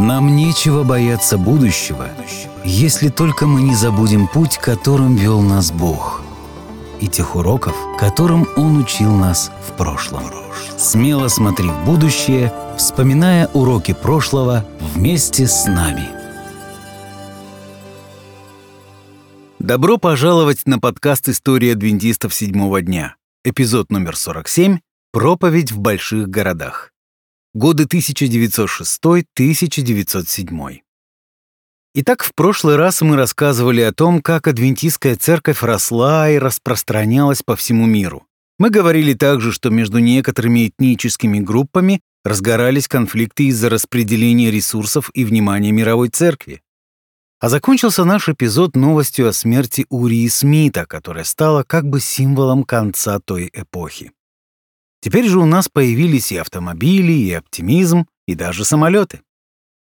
Нам нечего бояться будущего, если только мы не забудем путь, которым вел нас Бог, и тех уроков, которым Он учил нас в прошлом. Смело смотри в будущее, вспоминая уроки прошлого вместе с нами. Добро пожаловать на подкаст «История адвентистов седьмого дня», эпизод номер 47 «Проповедь в больших городах». Годы 1906-1907. Итак, в прошлый раз мы рассказывали о том, как адвентистская церковь росла и распространялась по всему миру. Мы говорили также, что между некоторыми этническими группами разгорались конфликты из-за распределения ресурсов и внимания мировой церкви. А закончился наш эпизод новостью о смерти Урии Смита, которая стала как бы символом конца той эпохи. Теперь же у нас появились и автомобили, и оптимизм, и даже самолеты.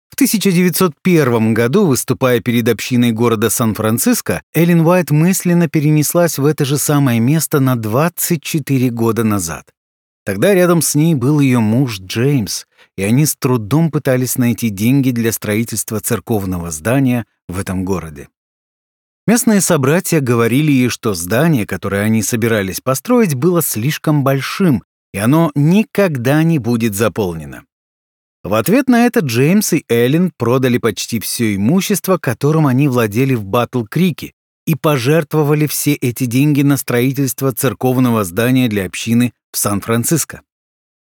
В 1901 году, выступая перед общиной города Сан-Франциско, Эллен Уайт мысленно перенеслась в это же самое место на 24 года назад. Тогда рядом с ней был ее муж Джеймс, и они с трудом пытались найти деньги для строительства церковного здания в этом городе. Местные собратья говорили ей, что здание, которое они собирались построить, было слишком большим, и оно никогда не будет заполнено. В ответ на это Джеймс и Эллен продали почти все имущество, которым они владели в Батл-Крике, и пожертвовали все эти деньги на строительство церковного здания для общины в Сан-Франциско.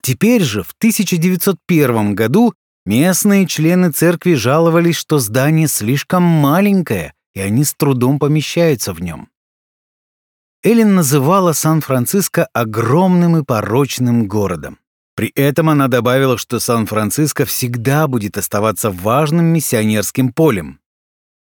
Теперь же, в 1901 году, местные члены церкви жаловались, что здание слишком маленькое, и они с трудом помещаются в нем. Эллен называла Сан-Франциско огромным и порочным городом. При этом она добавила, что Сан-Франциско всегда будет оставаться важным миссионерским полем.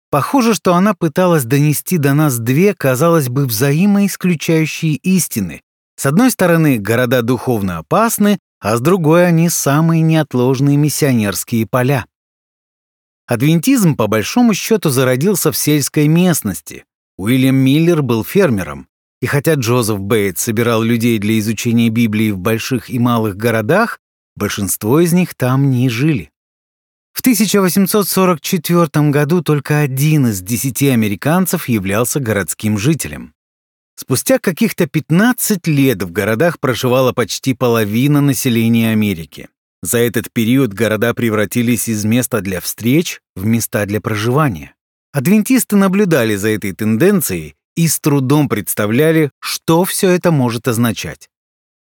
Похоже, что она пыталась донести до нас две, казалось бы, взаимоисключающие истины. С одной стороны, города духовно опасны, а с другой они самые неотложные миссионерские поля. Адвентизм, по большому счету, зародился в сельской местности. Уильям Миллер был фермером, и хотя Джозеф Бейт собирал людей для изучения Библии в больших и малых городах, большинство из них там не жили. В 1844 году только один из десяти американцев являлся городским жителем. Спустя каких-то 15 лет в городах проживала почти половина населения Америки. За этот период города превратились из места для встреч в места для проживания. Адвентисты наблюдали за этой тенденцией и с трудом представляли, что все это может означать.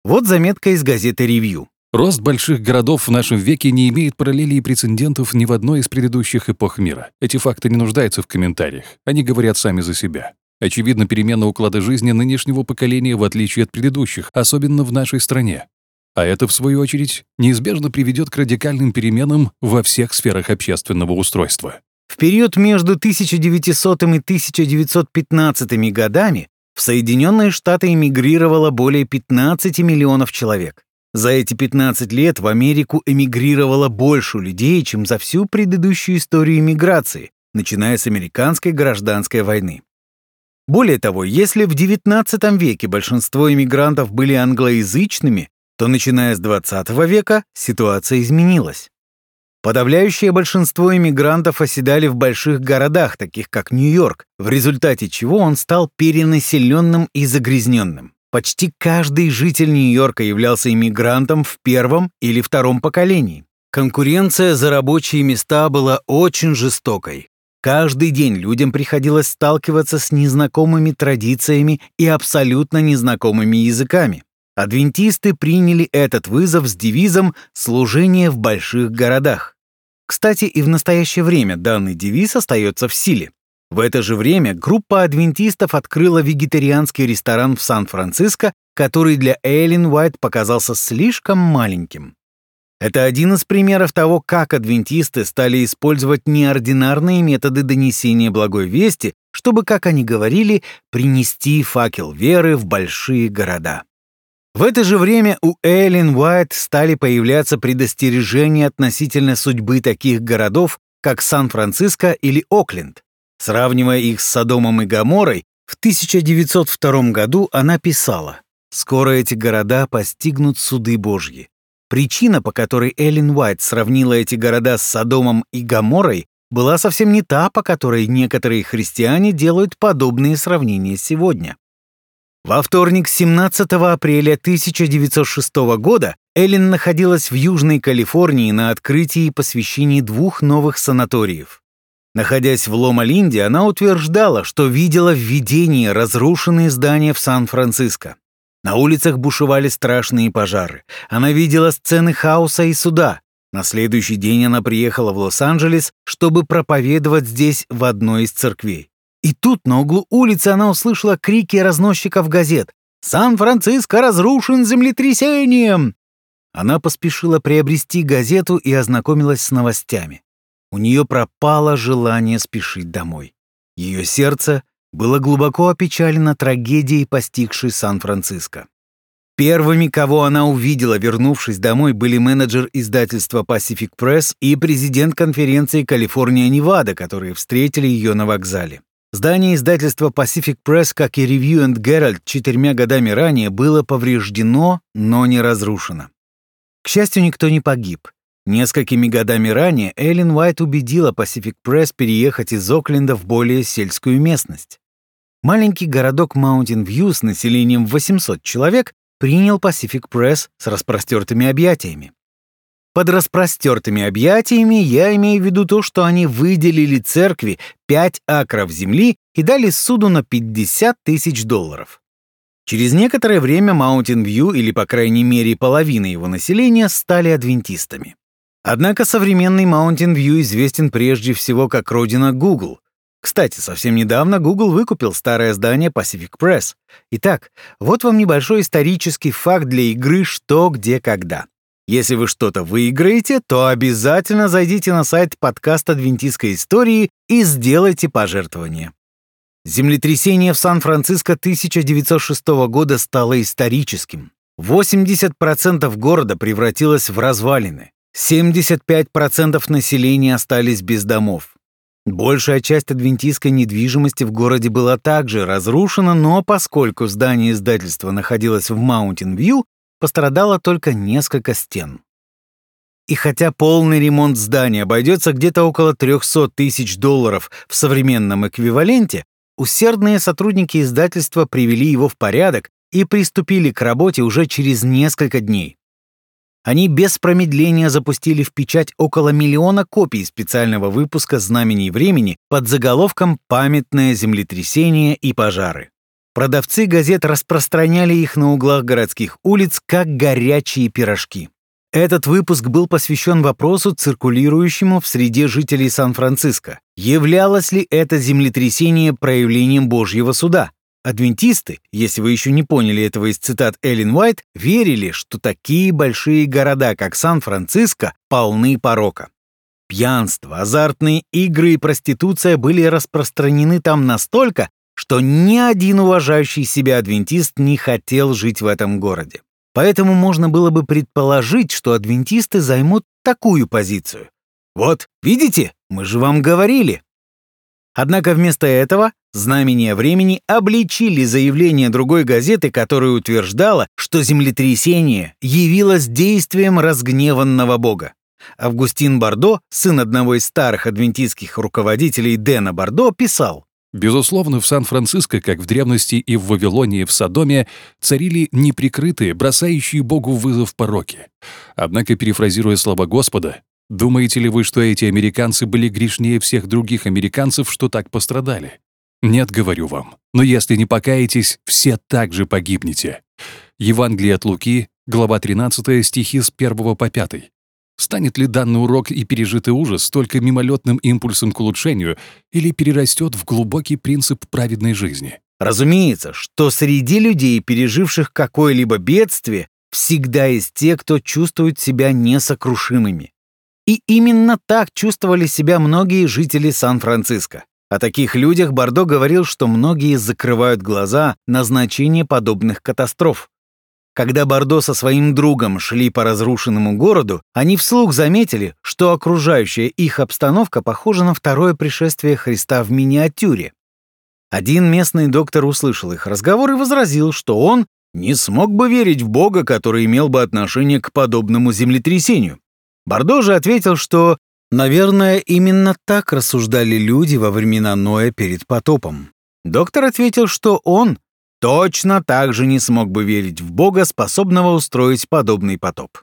Вот заметка из газеты «Ревью». Рост больших городов в нашем веке не имеет параллелей и прецедентов ни в одной из предыдущих эпох мира. Эти факты не нуждаются в комментариях. Они говорят сами за себя. Очевидно, перемена уклада жизни нынешнего поколения в отличие от предыдущих, особенно в нашей стране. А это, в свою очередь, неизбежно приведет к радикальным переменам во всех сферах общественного устройства. В период между 1900 и 1915 годами в Соединенные Штаты эмигрировало более 15 миллионов человек. За эти 15 лет в Америку эмигрировало больше людей, чем за всю предыдущую историю эмиграции, начиная с американской гражданской войны. Более того, если в XIX веке большинство иммигрантов были англоязычными, то начиная с XX века ситуация изменилась. Подавляющее большинство иммигрантов оседали в больших городах, таких как Нью-Йорк, в результате чего он стал перенаселенным и загрязненным. Почти каждый житель Нью-Йорка являлся иммигрантом в первом или втором поколении. Конкуренция за рабочие места была очень жестокой. Каждый день людям приходилось сталкиваться с незнакомыми традициями и абсолютно незнакомыми языками. Адвентисты приняли этот вызов с девизом «служение в больших городах». Кстати, и в настоящее время данный девиз остается в силе. В это же время группа адвентистов открыла вегетарианский ресторан в Сан-Франциско, который для Эйлин Уайт показался слишком маленьким. Это один из примеров того, как адвентисты стали использовать неординарные методы донесения благой вести, чтобы, как они говорили, принести факел веры в большие города. В это же время у Эллен Уайт стали появляться предостережения относительно судьбы таких городов, как Сан-Франциско или Окленд. Сравнивая их с Содомом и Гоморой, в 1902 году она писала «Скоро эти города постигнут суды Божьи. Причина, по которой Эллен Уайт сравнила эти города с Содомом и Гоморрой, была совсем не та, по которой некоторые христиане делают подобные сравнения сегодня. Во вторник, 17 апреля 1906 года, Эллен находилась в Южной Калифорнии на открытии и посвящении двух новых санаториев. Находясь в Лома-Линде, она утверждала, что видела в видении разрушенные здания в Сан-Франциско. На улицах бушевали страшные пожары. Она видела сцены хаоса и суда. На следующий день она приехала в Лос-Анджелес, чтобы проповедовать здесь в одной из церквей. И тут на углу улицы она услышала крики разносчиков газет. «Сан-Франциско разрушен землетрясением!» Она поспешила приобрести газету и ознакомилась с новостями. У нее пропало желание спешить домой. Ее сердце было глубоко опечалено трагедией, постигшей Сан-Франциско. Первыми, кого она увидела, вернувшись домой, были менеджер издательства Pacific Press и президент конференции Калифорния-Невада, которые встретили ее на вокзале. Здание издательства Pacific Press, как и Review and Herald четырьмя годами ранее, было повреждено, но не разрушено. К счастью, никто не погиб. Несколькими годами ранее Эллен Уайт убедила Pacific Press переехать из Окленда в более сельскую местность. Маленький городок Маунтин Вью с населением 800 человек принял Pacific Press с распростертыми объятиями. Под распростертыми объятиями я имею в виду то, что они выделили церкви 5 акров земли и дали суду на 50 тысяч долларов. Через некоторое время Маунтин Вью, или по крайней мере половина его населения, стали адвентистами. Однако современный View известен прежде всего как родина Google. Кстати, совсем недавно Google выкупил старое здание Pacific Press. Итак, вот вам небольшой исторический факт для игры «Что, где, когда». Если вы что-то выиграете, то обязательно зайдите на сайт подкаста «Адвентистской истории» и сделайте пожертвование. Землетрясение в Сан-Франциско 1906 года стало историческим. 80% города превратилось в развалины. 75% населения остались без домов. Большая часть адвентистской недвижимости в городе была также разрушена, но поскольку здание издательства находилось в Маунтин-Вью, пострадало только несколько стен. И хотя полный ремонт здания обойдется где-то около 300 тысяч долларов в современном эквиваленте, усердные сотрудники издательства привели его в порядок и приступили к работе уже через несколько дней. Они без промедления запустили в печать около миллиона копий специального выпуска «Знамений времени» под заголовком «Памятное землетрясение и пожары». Продавцы газет распространяли их на углах городских улиц как горячие пирожки. Этот выпуск был посвящен вопросу, циркулирующему в среде жителей Сан-Франциско. Являлось ли это землетрясение проявлением Божьего суда? Адвентисты, если вы еще не поняли этого из цитат Эллен Уайт, верили, что такие большие города, как Сан-Франциско, полны порока. Пьянство, азартные игры и проституция были распространены там настолько, что ни один уважающий себя адвентист не хотел жить в этом городе. Поэтому можно было бы предположить, что адвентисты займут такую позицию. Вот, видите, мы же вам говорили. Однако вместо этого знамения времени обличили заявление другой газеты, которая утверждала, что землетрясение явилось действием разгневанного бога. Августин Бардо, сын одного из старых адвентистских руководителей Дэна Бардо, писал Безусловно, в Сан-Франциско, как в древности и в Вавилонии, в Содоме, царили неприкрытые, бросающие Богу вызов пороки. Однако, перефразируя слова Господа, Думаете ли вы, что эти американцы были грешнее всех других американцев, что так пострадали? Нет, говорю вам. Но если не покаетесь, все так же погибнете. Евангелие от Луки, глава 13, стихи с 1 по 5. Станет ли данный урок и пережитый ужас только мимолетным импульсом к улучшению или перерастет в глубокий принцип праведной жизни? Разумеется, что среди людей, переживших какое-либо бедствие, всегда есть те, кто чувствует себя несокрушимыми. И именно так чувствовали себя многие жители Сан-Франциско. О таких людях Бордо говорил, что многие закрывают глаза на значение подобных катастроф. Когда Бордо со своим другом шли по разрушенному городу, они вслух заметили, что окружающая их обстановка похожа на второе пришествие Христа в миниатюре. Один местный доктор услышал их разговор и возразил, что он не смог бы верить в Бога, который имел бы отношение к подобному землетрясению. Бардо же ответил, что, наверное, именно так рассуждали люди во времена Ноя перед потопом. Доктор ответил, что он точно так же не смог бы верить в Бога, способного устроить подобный потоп.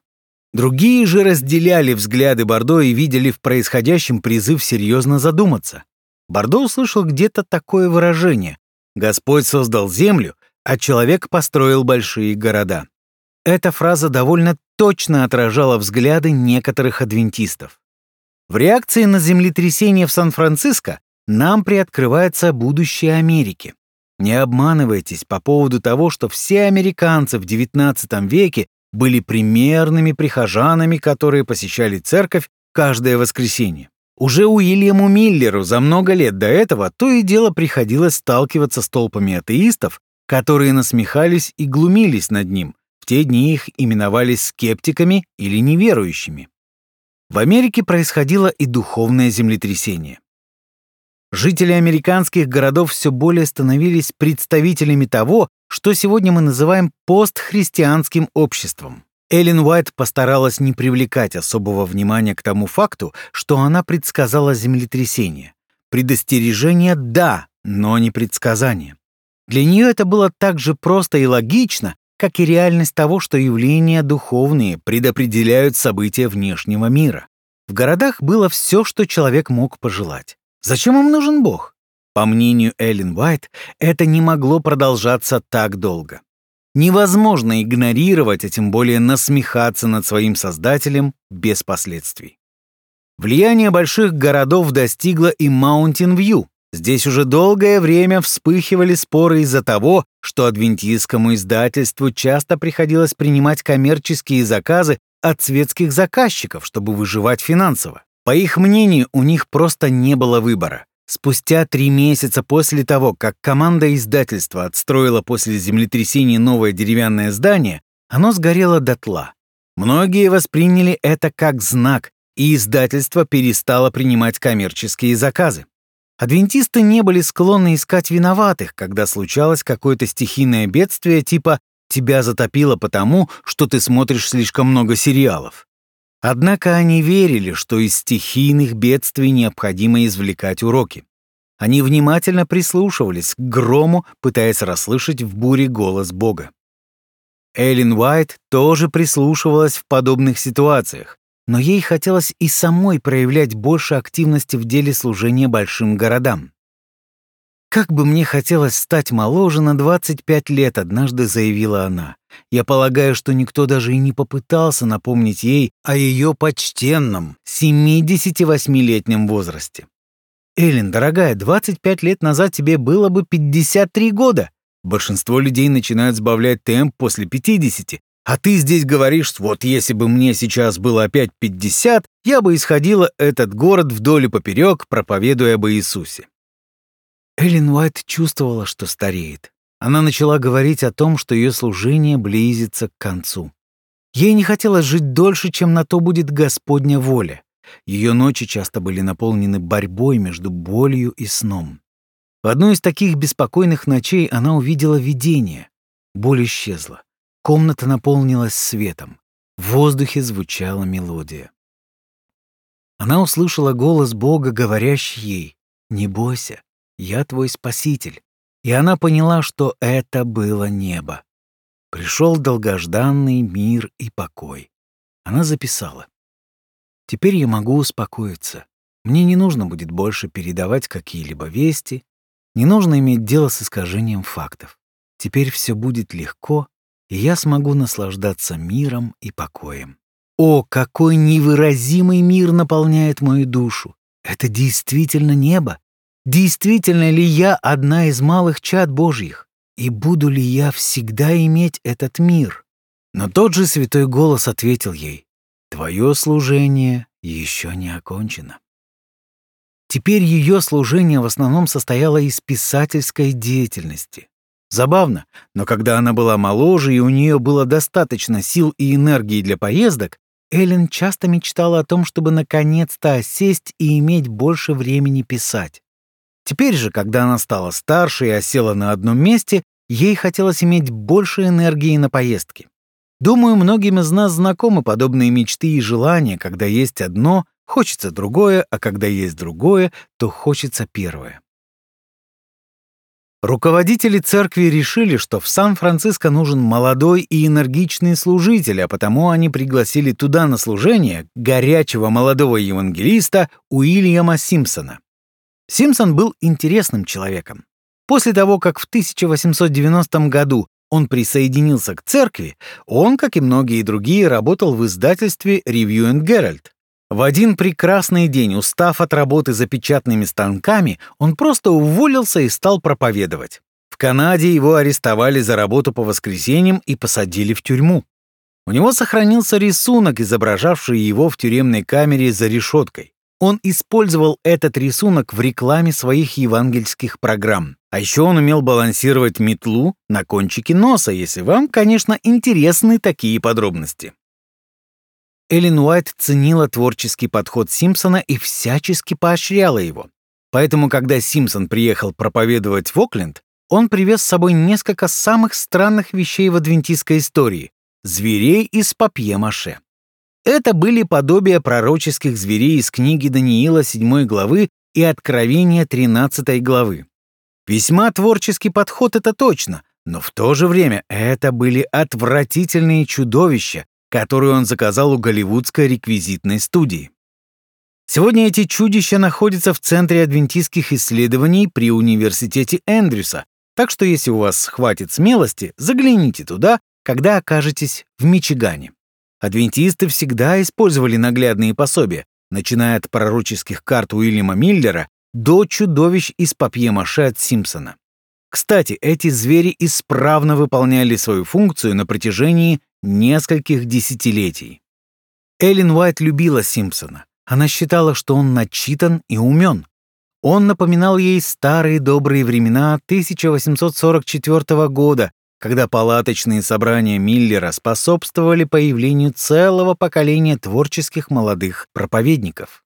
Другие же разделяли взгляды Бордо и видели в происходящем призыв серьезно задуматься. Бордо услышал где-то такое выражение «Господь создал землю, а человек построил большие города». Эта фраза довольно точно отражала взгляды некоторых адвентистов. В реакции на землетрясение в Сан-Франциско нам приоткрывается будущее Америки. Не обманывайтесь по поводу того, что все американцы в XIX веке были примерными прихожанами, которые посещали церковь каждое воскресенье. Уже Уильяму Миллеру за много лет до этого то и дело приходилось сталкиваться с толпами атеистов, которые насмехались и глумились над ним. В те дни их именовались скептиками или неверующими. В Америке происходило и духовное землетрясение. Жители американских городов все более становились представителями того, что сегодня мы называем постхристианским обществом. Эллен Уайт постаралась не привлекать особого внимания к тому факту, что она предсказала землетрясение. Предостережение — да, но не предсказание. Для нее это было так же просто и логично, как и реальность того, что явления духовные предопределяют события внешнего мира. В городах было все, что человек мог пожелать. Зачем им нужен Бог? По мнению Эллен Уайт, это не могло продолжаться так долго. Невозможно игнорировать, а тем более насмехаться над своим создателем без последствий. Влияние больших городов достигло и Маунтин-Вью. Здесь уже долгое время вспыхивали споры из-за того, что адвентистскому издательству часто приходилось принимать коммерческие заказы от светских заказчиков, чтобы выживать финансово. По их мнению, у них просто не было выбора. Спустя три месяца после того, как команда издательства отстроила после землетрясения новое деревянное здание, оно сгорело дотла. Многие восприняли это как знак, и издательство перестало принимать коммерческие заказы. Адвентисты не были склонны искать виноватых, когда случалось какое-то стихийное бедствие типа «тебя затопило потому, что ты смотришь слишком много сериалов». Однако они верили, что из стихийных бедствий необходимо извлекать уроки. Они внимательно прислушивались к грому, пытаясь расслышать в буре голос Бога. Эллен Уайт тоже прислушивалась в подобных ситуациях, но ей хотелось и самой проявлять больше активности в деле служения большим городам. «Как бы мне хотелось стать моложе на 25 лет», — однажды заявила она. «Я полагаю, что никто даже и не попытался напомнить ей о ее почтенном 78-летнем возрасте». «Эллен, дорогая, 25 лет назад тебе было бы 53 года. Большинство людей начинают сбавлять темп после 50, а ты здесь говоришь, вот если бы мне сейчас было опять 50, я бы исходила этот город вдоль и поперек, проповедуя об Иисусе. Эллен Уайт чувствовала, что стареет. Она начала говорить о том, что ее служение близится к концу. Ей не хотелось жить дольше, чем на то будет Господня воля. Ее ночи часто были наполнены борьбой между болью и сном. В одну из таких беспокойных ночей она увидела видение. Боль исчезла. Комната наполнилась светом. В воздухе звучала мелодия. Она услышала голос Бога, говорящий ей «Не бойся, я твой спаситель. И она поняла, что это было небо. Пришел долгожданный мир и покой. Она записала. Теперь я могу успокоиться. Мне не нужно будет больше передавать какие-либо вести, не нужно иметь дело с искажением фактов. Теперь все будет легко, и я смогу наслаждаться миром и покоем. О, какой невыразимый мир наполняет мою душу! Это действительно небо, Действительно ли я одна из малых чад Божьих? И буду ли я всегда иметь этот мир? Но тот же святой голос ответил ей, «Твое служение еще не окончено». Теперь ее служение в основном состояло из писательской деятельности. Забавно, но когда она была моложе и у нее было достаточно сил и энергии для поездок, Эллен часто мечтала о том, чтобы наконец-то осесть и иметь больше времени писать. Теперь же, когда она стала старше и осела на одном месте, ей хотелось иметь больше энергии на поездки. Думаю, многим из нас знакомы подобные мечты и желания, когда есть одно, хочется другое, а когда есть другое, то хочется первое. Руководители церкви решили, что в Сан-Франциско нужен молодой и энергичный служитель, а потому они пригласили туда на служение горячего молодого евангелиста Уильяма Симпсона. Симпсон был интересным человеком. После того, как в 1890 году он присоединился к церкви, он, как и многие другие, работал в издательстве Review and Herald. В один прекрасный день, устав от работы за печатными станками, он просто уволился и стал проповедовать. В Канаде его арестовали за работу по воскресеньям и посадили в тюрьму. У него сохранился рисунок, изображавший его в тюремной камере за решеткой. Он использовал этот рисунок в рекламе своих евангельских программ. А еще он умел балансировать метлу на кончике носа, если вам, конечно, интересны такие подробности. Эллен Уайт ценила творческий подход Симпсона и всячески поощряла его. Поэтому, когда Симпсон приехал проповедовать в Окленд, он привез с собой несколько самых странных вещей в адвентистской истории — зверей из папье-маше. Это были подобия пророческих зверей из книги Даниила 7 главы и Откровения 13 главы. Весьма творческий подход это точно, но в то же время это были отвратительные чудовища, которую он заказал у голливудской реквизитной студии. Сегодня эти чудища находятся в Центре адвентистских исследований при Университете Эндрюса, так что если у вас хватит смелости, загляните туда, когда окажетесь в Мичигане. Адвентисты всегда использовали наглядные пособия, начиная от пророческих карт Уильяма Миллера до чудовищ из папье-маше от Симпсона. Кстати, эти звери исправно выполняли свою функцию на протяжении нескольких десятилетий. Эллен Уайт любила Симпсона. Она считала, что он начитан и умен. Он напоминал ей старые добрые времена 1844 года, когда палаточные собрания Миллера способствовали появлению целого поколения творческих молодых проповедников.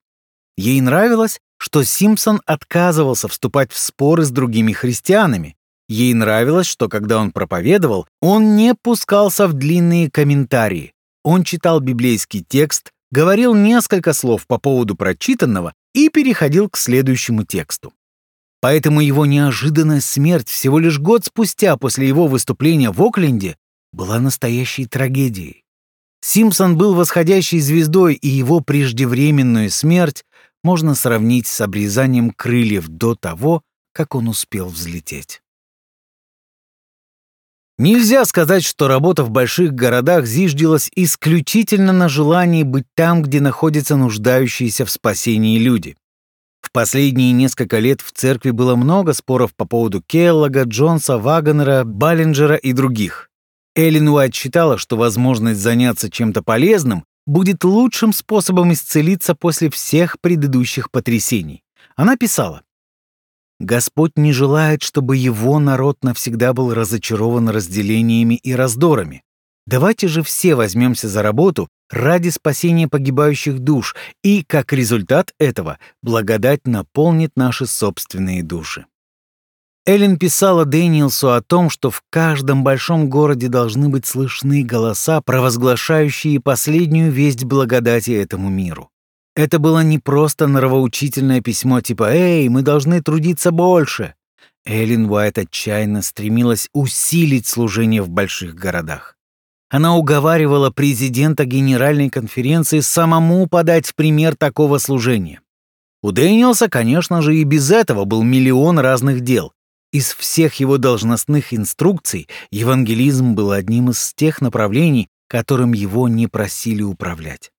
Ей нравилось, что Симпсон отказывался вступать в споры с другими христианами, Ей нравилось, что когда он проповедовал, он не пускался в длинные комментарии. Он читал библейский текст, говорил несколько слов по поводу прочитанного и переходил к следующему тексту. Поэтому его неожиданная смерть всего лишь год спустя после его выступления в Окленде была настоящей трагедией. Симпсон был восходящей звездой, и его преждевременную смерть можно сравнить с обрезанием крыльев до того, как он успел взлететь. Нельзя сказать, что работа в больших городах зиждилась исключительно на желании быть там, где находятся нуждающиеся в спасении люди. Последние несколько лет в церкви было много споров по поводу Келлога, Джонса, Вагонера, Баллинджера и других. Эллен Уайт считала, что возможность заняться чем-то полезным будет лучшим способом исцелиться после всех предыдущих потрясений. Она писала, Господь не желает, чтобы его народ навсегда был разочарован разделениями и раздорами. Давайте же все возьмемся за работу ради спасения погибающих душ, и, как результат этого, благодать наполнит наши собственные души. Эллен писала Дэниелсу о том, что в каждом большом городе должны быть слышны голоса, провозглашающие последнюю весть благодати этому миру. Это было не просто нравоучительное письмо типа «Эй, мы должны трудиться больше». Эллен Уайт отчаянно стремилась усилить служение в больших городах. Она уговаривала президента Генеральной конференции самому подать пример такого служения. У Дэниелса, конечно же, и без этого был миллион разных дел. Из всех его должностных инструкций евангелизм был одним из тех направлений, которым его не просили управлять.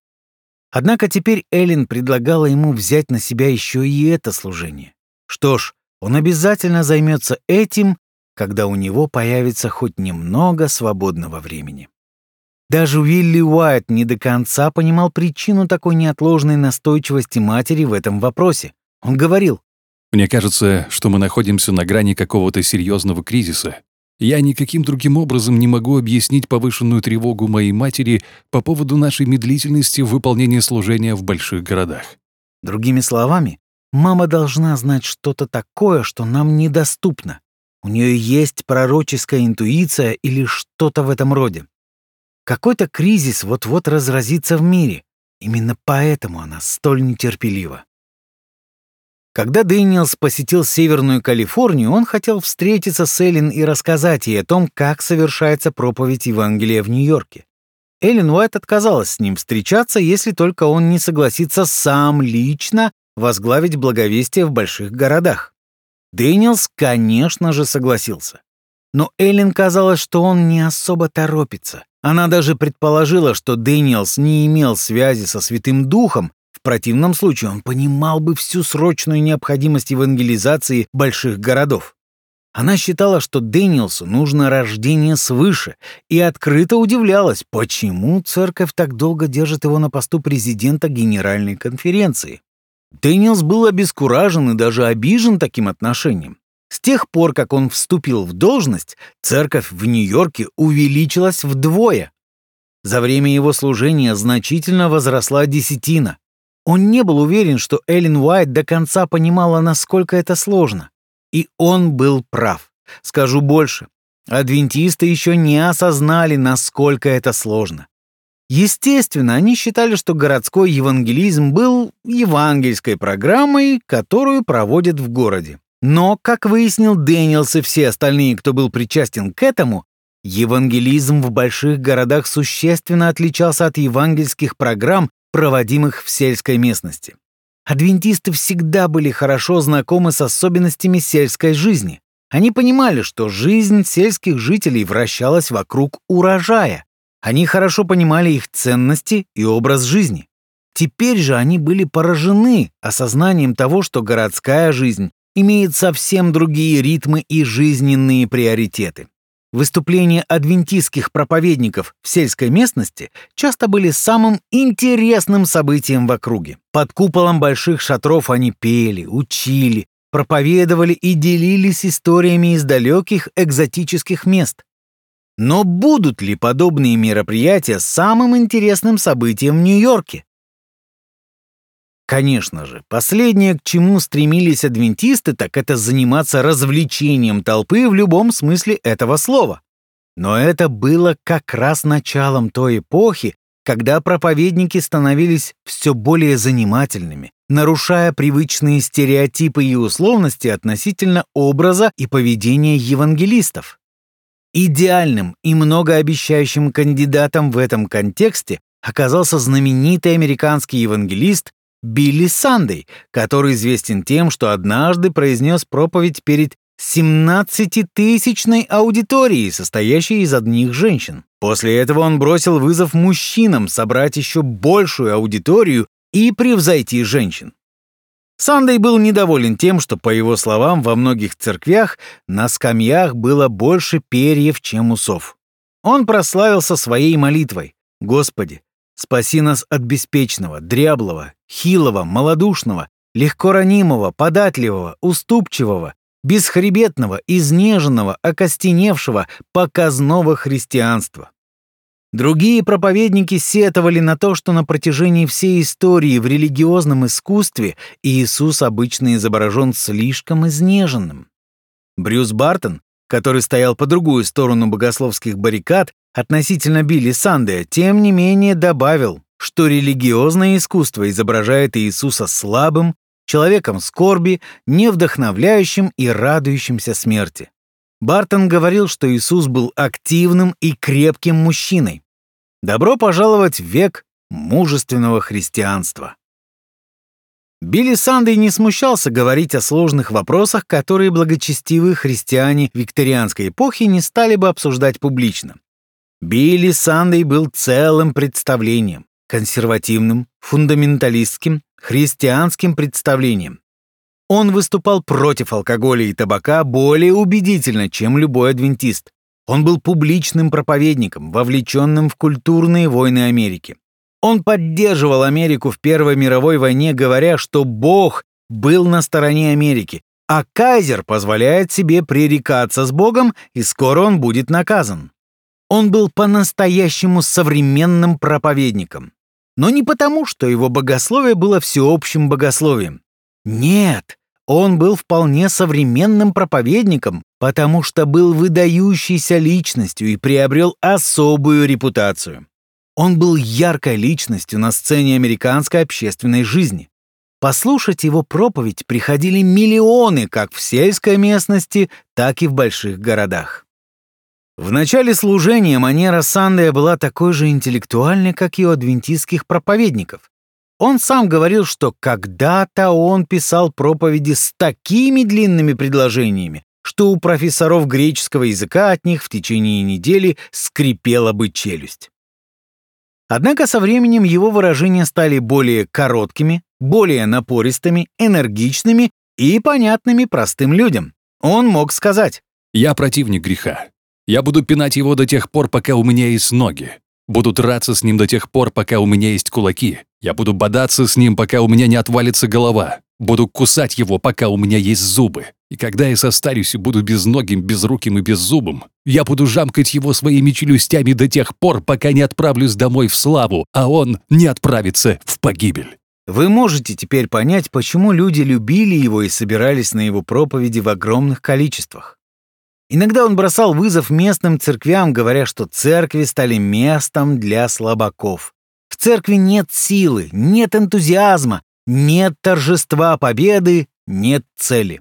Однако теперь Эллен предлагала ему взять на себя еще и это служение. Что ж, он обязательно займется этим, когда у него появится хоть немного свободного времени. Даже Уилли Уайт не до конца понимал причину такой неотложной настойчивости матери в этом вопросе. Он говорил, «Мне кажется, что мы находимся на грани какого-то серьезного кризиса. Я никаким другим образом не могу объяснить повышенную тревогу моей матери по поводу нашей медлительности в выполнении служения в больших городах. Другими словами, мама должна знать что-то такое, что нам недоступно. У нее есть пророческая интуиция или что-то в этом роде. Какой-то кризис вот-вот разразится в мире. Именно поэтому она столь нетерпелива. Когда Дэниелс посетил Северную Калифорнию, он хотел встретиться с Эллен и рассказать ей о том, как совершается проповедь Евангелия в Нью-Йорке. Эллен Уайт отказалась с ним встречаться, если только он не согласится сам лично возглавить благовестие в больших городах. Дэниелс, конечно же, согласился. Но Эллен казалось, что он не особо торопится. Она даже предположила, что Дэниелс не имел связи со Святым Духом в противном случае он понимал бы всю срочную необходимость евангелизации больших городов. Она считала, что Дэниелсу нужно рождение свыше, и открыто удивлялась, почему церковь так долго держит его на посту президента Генеральной конференции. Дэниелс был обескуражен и даже обижен таким отношением. С тех пор, как он вступил в должность, церковь в Нью-Йорке увеличилась вдвое. За время его служения значительно возросла десятина. Он не был уверен, что Эллен Уайт до конца понимала, насколько это сложно. И он был прав. Скажу больше. Адвентисты еще не осознали, насколько это сложно. Естественно, они считали, что городской евангелизм был евангельской программой, которую проводят в городе. Но, как выяснил Дэниелс и все остальные, кто был причастен к этому, евангелизм в больших городах существенно отличался от евангельских программ, проводимых в сельской местности. Адвентисты всегда были хорошо знакомы с особенностями сельской жизни. Они понимали, что жизнь сельских жителей вращалась вокруг урожая. Они хорошо понимали их ценности и образ жизни. Теперь же они были поражены осознанием того, что городская жизнь имеет совсем другие ритмы и жизненные приоритеты. Выступления адвентистских проповедников в сельской местности часто были самым интересным событием в округе. Под куполом больших шатров они пели, учили, проповедовали и делились историями из далеких экзотических мест. Но будут ли подобные мероприятия самым интересным событием в Нью-Йорке? Конечно же, последнее, к чему стремились адвентисты, так это заниматься развлечением толпы в любом смысле этого слова. Но это было как раз началом той эпохи, когда проповедники становились все более занимательными, нарушая привычные стереотипы и условности относительно образа и поведения евангелистов. Идеальным и многообещающим кандидатом в этом контексте оказался знаменитый американский евангелист Билли Сандей, который известен тем, что однажды произнес проповедь перед 17-тысячной аудиторией, состоящей из одних женщин. После этого он бросил вызов мужчинам собрать еще большую аудиторию и превзойти женщин. Сандей был недоволен тем, что, по его словам, во многих церквях на скамьях было больше перьев, чем усов. Он прославился своей молитвой «Господи, Спаси нас от беспечного, дряблого, хилого, малодушного, легко ранимого, податливого, уступчивого, бесхребетного, изнеженного, окостеневшего, показного христианства. Другие проповедники сетовали на то, что на протяжении всей истории в религиозном искусстве Иисус обычно изображен слишком изнеженным. Брюс Бартон, который стоял по другую сторону богословских баррикад, относительно Билли Сандея, тем не менее добавил, что религиозное искусство изображает Иисуса слабым, человеком скорби, невдохновляющим и радующимся смерти. Бартон говорил, что Иисус был активным и крепким мужчиной. Добро пожаловать в век мужественного христианства. Билли Сандей не смущался говорить о сложных вопросах, которые благочестивые христиане викторианской эпохи не стали бы обсуждать публично. Билли Сандей был целым представлением, консервативным, фундаменталистским, христианским представлением. Он выступал против алкоголя и табака более убедительно, чем любой адвентист. Он был публичным проповедником, вовлеченным в культурные войны Америки. Он поддерживал Америку в Первой мировой войне, говоря, что Бог был на стороне Америки, а Кайзер позволяет себе пререкаться с Богом, и скоро он будет наказан. Он был по-настоящему современным проповедником. Но не потому, что его богословие было всеобщим богословием. Нет, он был вполне современным проповедником, потому что был выдающейся личностью и приобрел особую репутацию. Он был яркой личностью на сцене американской общественной жизни. Послушать его проповедь приходили миллионы как в сельской местности, так и в больших городах. В начале служения манера Сандея была такой же интеллектуальной, как и у адвентистских проповедников. Он сам говорил, что когда-то он писал проповеди с такими длинными предложениями, что у профессоров греческого языка от них в течение недели скрипела бы челюсть. Однако со временем его выражения стали более короткими, более напористыми, энергичными и понятными простым людям. Он мог сказать «Я противник греха. Я буду пинать его до тех пор, пока у меня есть ноги. Буду драться с ним до тех пор, пока у меня есть кулаки. Я буду бодаться с ним, пока у меня не отвалится голова. Буду кусать его, пока у меня есть зубы. И когда я состарюсь и буду безногим, безруким и беззубым, я буду жамкать его своими челюстями до тех пор, пока не отправлюсь домой в славу, а он не отправится в погибель. Вы можете теперь понять, почему люди любили его и собирались на его проповеди в огромных количествах. Иногда он бросал вызов местным церквям, говоря, что церкви стали местом для слабаков. В церкви нет силы, нет энтузиазма, нет торжества победы, нет цели.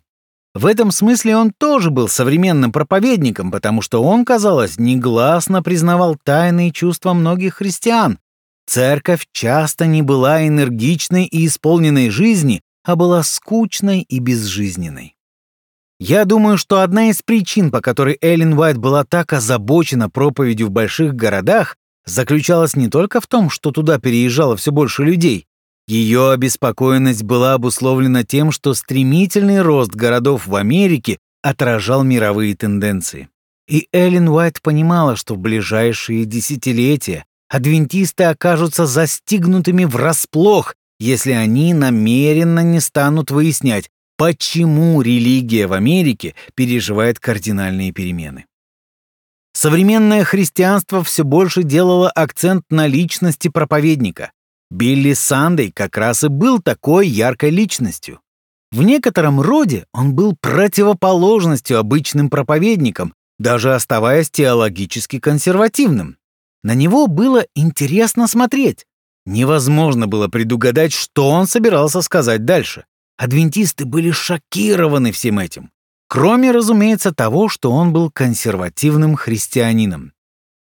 В этом смысле он тоже был современным проповедником, потому что он, казалось, негласно признавал тайные чувства многих христиан. Церковь часто не была энергичной и исполненной жизни, а была скучной и безжизненной. Я думаю, что одна из причин, по которой Эллен Уайт была так озабочена проповедью в больших городах, заключалась не только в том, что туда переезжало все больше людей, ее обеспокоенность была обусловлена тем, что стремительный рост городов в Америке отражал мировые тенденции. И Эллен Уайт понимала, что в ближайшие десятилетия адвентисты окажутся застигнутыми врасплох, если они намеренно не станут выяснять, почему религия в Америке переживает кардинальные перемены. Современное христианство все больше делало акцент на личности проповедника. Билли Сандей как раз и был такой яркой личностью. В некотором роде он был противоположностью обычным проповедникам, даже оставаясь теологически консервативным. На него было интересно смотреть. Невозможно было предугадать, что он собирался сказать дальше. Адвентисты были шокированы всем этим. Кроме, разумеется, того, что он был консервативным христианином.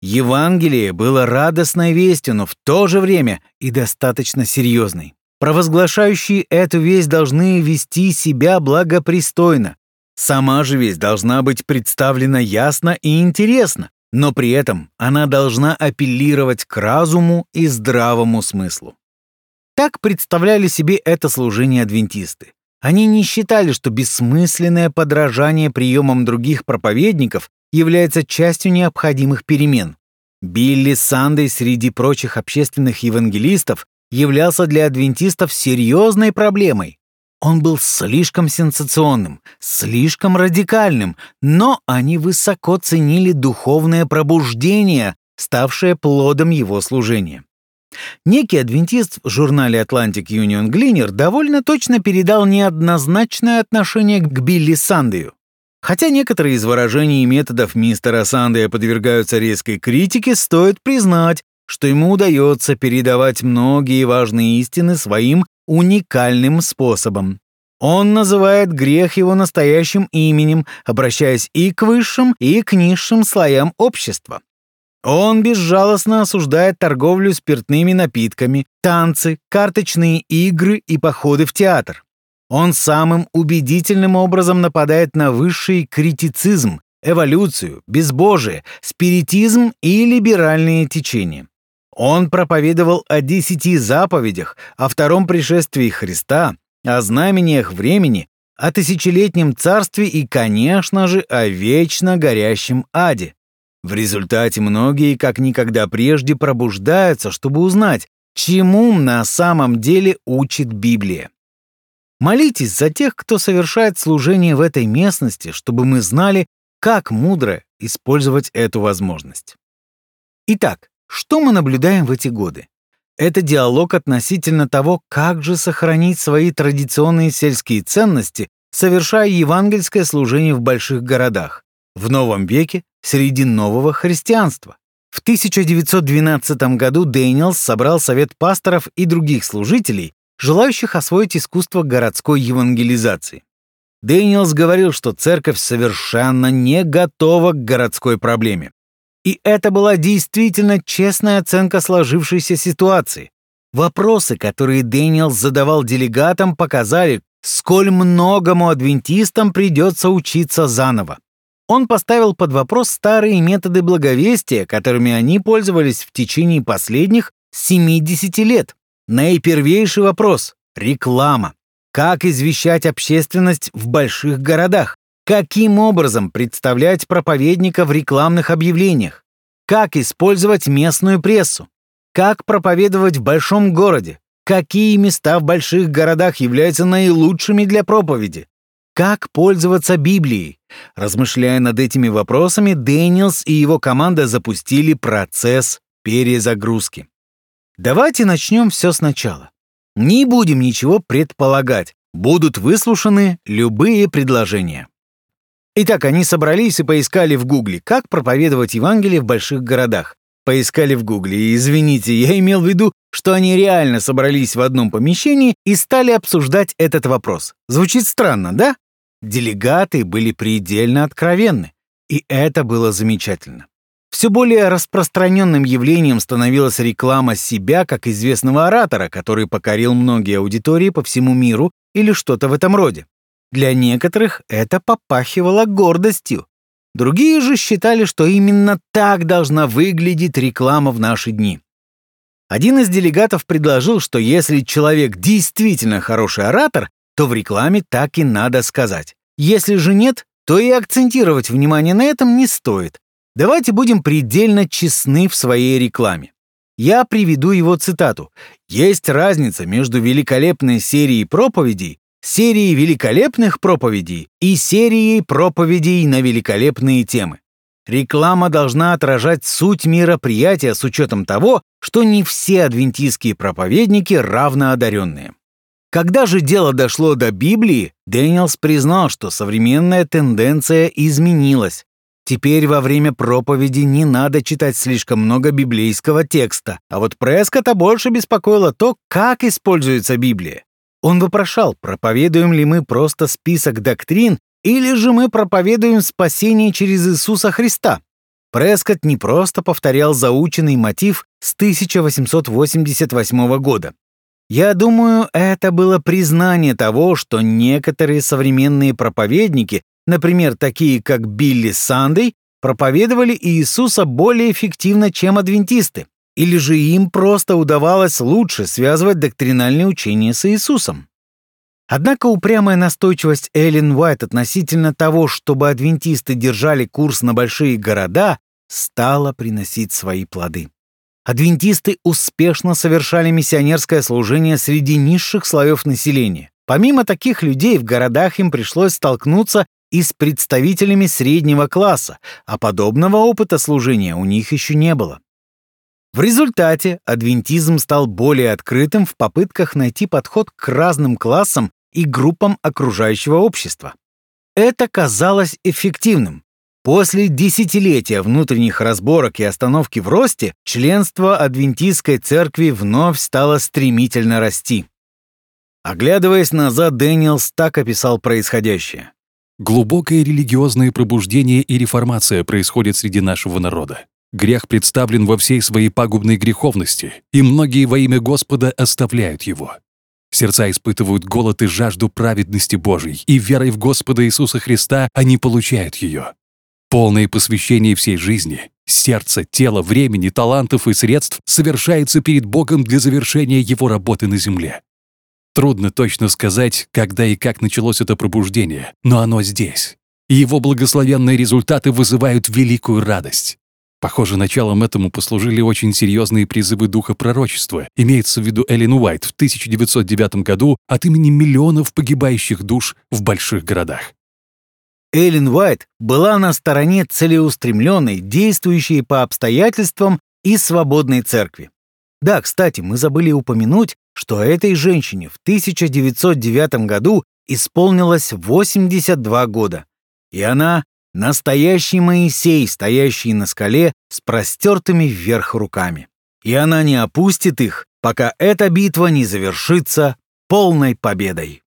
Евангелие было радостной вестью, но в то же время и достаточно серьезной. Провозглашающие эту весть должны вести себя благопристойно. Сама же весть должна быть представлена ясно и интересно, но при этом она должна апеллировать к разуму и здравому смыслу. Так представляли себе это служение адвентисты. Они не считали, что бессмысленное подражание приемам других проповедников является частью необходимых перемен. Билли Сандей среди прочих общественных евангелистов являлся для адвентистов серьезной проблемой. Он был слишком сенсационным, слишком радикальным, но они высоко ценили духовное пробуждение, ставшее плодом его служения. Некий адвентист в журнале Atlantic Union Gleaner довольно точно передал неоднозначное отношение к Билли Сандею. Хотя некоторые из выражений и методов мистера Сандея подвергаются резкой критике, стоит признать, что ему удается передавать многие важные истины своим уникальным способом. Он называет грех его настоящим именем, обращаясь и к высшим, и к низшим слоям общества. Он безжалостно осуждает торговлю спиртными напитками, танцы, карточные игры и походы в театр. Он самым убедительным образом нападает на высший критицизм, эволюцию, безбожие, спиритизм и либеральные течения. Он проповедовал о десяти заповедях, о втором пришествии Христа, о знамениях времени, о тысячелетнем царстве и, конечно же, о вечно горящем аде. В результате многие, как никогда прежде, пробуждаются, чтобы узнать, чему на самом деле учит Библия. Молитесь за тех, кто совершает служение в этой местности, чтобы мы знали, как мудро использовать эту возможность. Итак, что мы наблюдаем в эти годы? Это диалог относительно того, как же сохранить свои традиционные сельские ценности, совершая евангельское служение в больших городах, в новом веке среди нового христианства. В 1912 году Дэниелс собрал совет пасторов и других служителей, желающих освоить искусство городской евангелизации. Дэниелс говорил, что церковь совершенно не готова к городской проблеме. И это была действительно честная оценка сложившейся ситуации. Вопросы, которые Дэниелс задавал делегатам, показали, сколь многому адвентистам придется учиться заново. Он поставил под вопрос старые методы благовестия, которыми они пользовались в течение последних 70 лет. Наипервейший вопрос — реклама. Как извещать общественность в больших городах? Каким образом представлять проповедника в рекламных объявлениях? Как использовать местную прессу? Как проповедовать в большом городе? Какие места в больших городах являются наилучшими для проповеди? Как пользоваться Библией? Размышляя над этими вопросами, Дэниелс и его команда запустили процесс перезагрузки. Давайте начнем все сначала. Не будем ничего предполагать. Будут выслушаны любые предложения. Итак, они собрались и поискали в Гугле, как проповедовать Евангелие в больших городах. Поискали в Гугле, и извините, я имел в виду, что они реально собрались в одном помещении и стали обсуждать этот вопрос. Звучит странно, да? Делегаты были предельно откровенны, и это было замечательно. Все более распространенным явлением становилась реклама себя как известного оратора, который покорил многие аудитории по всему миру или что-то в этом роде. Для некоторых это попахивало гордостью. Другие же считали, что именно так должна выглядеть реклама в наши дни. Один из делегатов предложил, что если человек действительно хороший оратор, то в рекламе так и надо сказать. Если же нет, то и акцентировать внимание на этом не стоит. Давайте будем предельно честны в своей рекламе. Я приведу его цитату. Есть разница между великолепной серией проповедей, серией великолепных проповедей и серией проповедей на великолепные темы. Реклама должна отражать суть мероприятия с учетом того, что не все адвентистские проповедники равноодаренные. Когда же дело дошло до Библии, Дэниелс признал, что современная тенденция изменилась. Теперь во время проповеди не надо читать слишком много библейского текста, а вот Прескота больше беспокоило то, как используется Библия. Он вопрошал, проповедуем ли мы просто список доктрин, или же мы проповедуем спасение через Иисуса Христа. Прескотт не просто повторял заученный мотив с 1888 года. Я думаю, это было признание того, что некоторые современные проповедники например, такие как Билли Сандей, проповедовали Иисуса более эффективно, чем адвентисты, или же им просто удавалось лучше связывать доктринальные учения с Иисусом. Однако упрямая настойчивость Эллен Уайт относительно того, чтобы адвентисты держали курс на большие города, стала приносить свои плоды. Адвентисты успешно совершали миссионерское служение среди низших слоев населения. Помимо таких людей в городах им пришлось столкнуться и с представителями среднего класса, а подобного опыта служения у них еще не было. В результате адвентизм стал более открытым в попытках найти подход к разным классам и группам окружающего общества. Это казалось эффективным. После десятилетия внутренних разборок и остановки в росте членство адвентистской церкви вновь стало стремительно расти. Оглядываясь назад, Дэниелс так описал происходящее. Глубокое религиозное пробуждение и реформация происходят среди нашего народа. Грех представлен во всей своей пагубной греховности, и многие во имя Господа оставляют его. Сердца испытывают голод и жажду праведности Божьей, и верой в Господа Иисуса Христа они получают ее. Полное посвящение всей жизни, сердца, тела, времени, талантов и средств совершается перед Богом для завершения Его работы на земле. Трудно точно сказать, когда и как началось это пробуждение, но оно здесь. И его благословенные результаты вызывают великую радость. Похоже, началом этому послужили очень серьезные призывы духа пророчества, имеется в виду Эллен Уайт в 1909 году от имени миллионов погибающих душ в больших городах. Эллен Уайт была на стороне целеустремленной, действующей по обстоятельствам и свободной церкви. Да, кстати, мы забыли упомянуть, что этой женщине в 1909 году исполнилось 82 года, и она — настоящий Моисей, стоящий на скале с простертыми вверх руками. И она не опустит их, пока эта битва не завершится полной победой.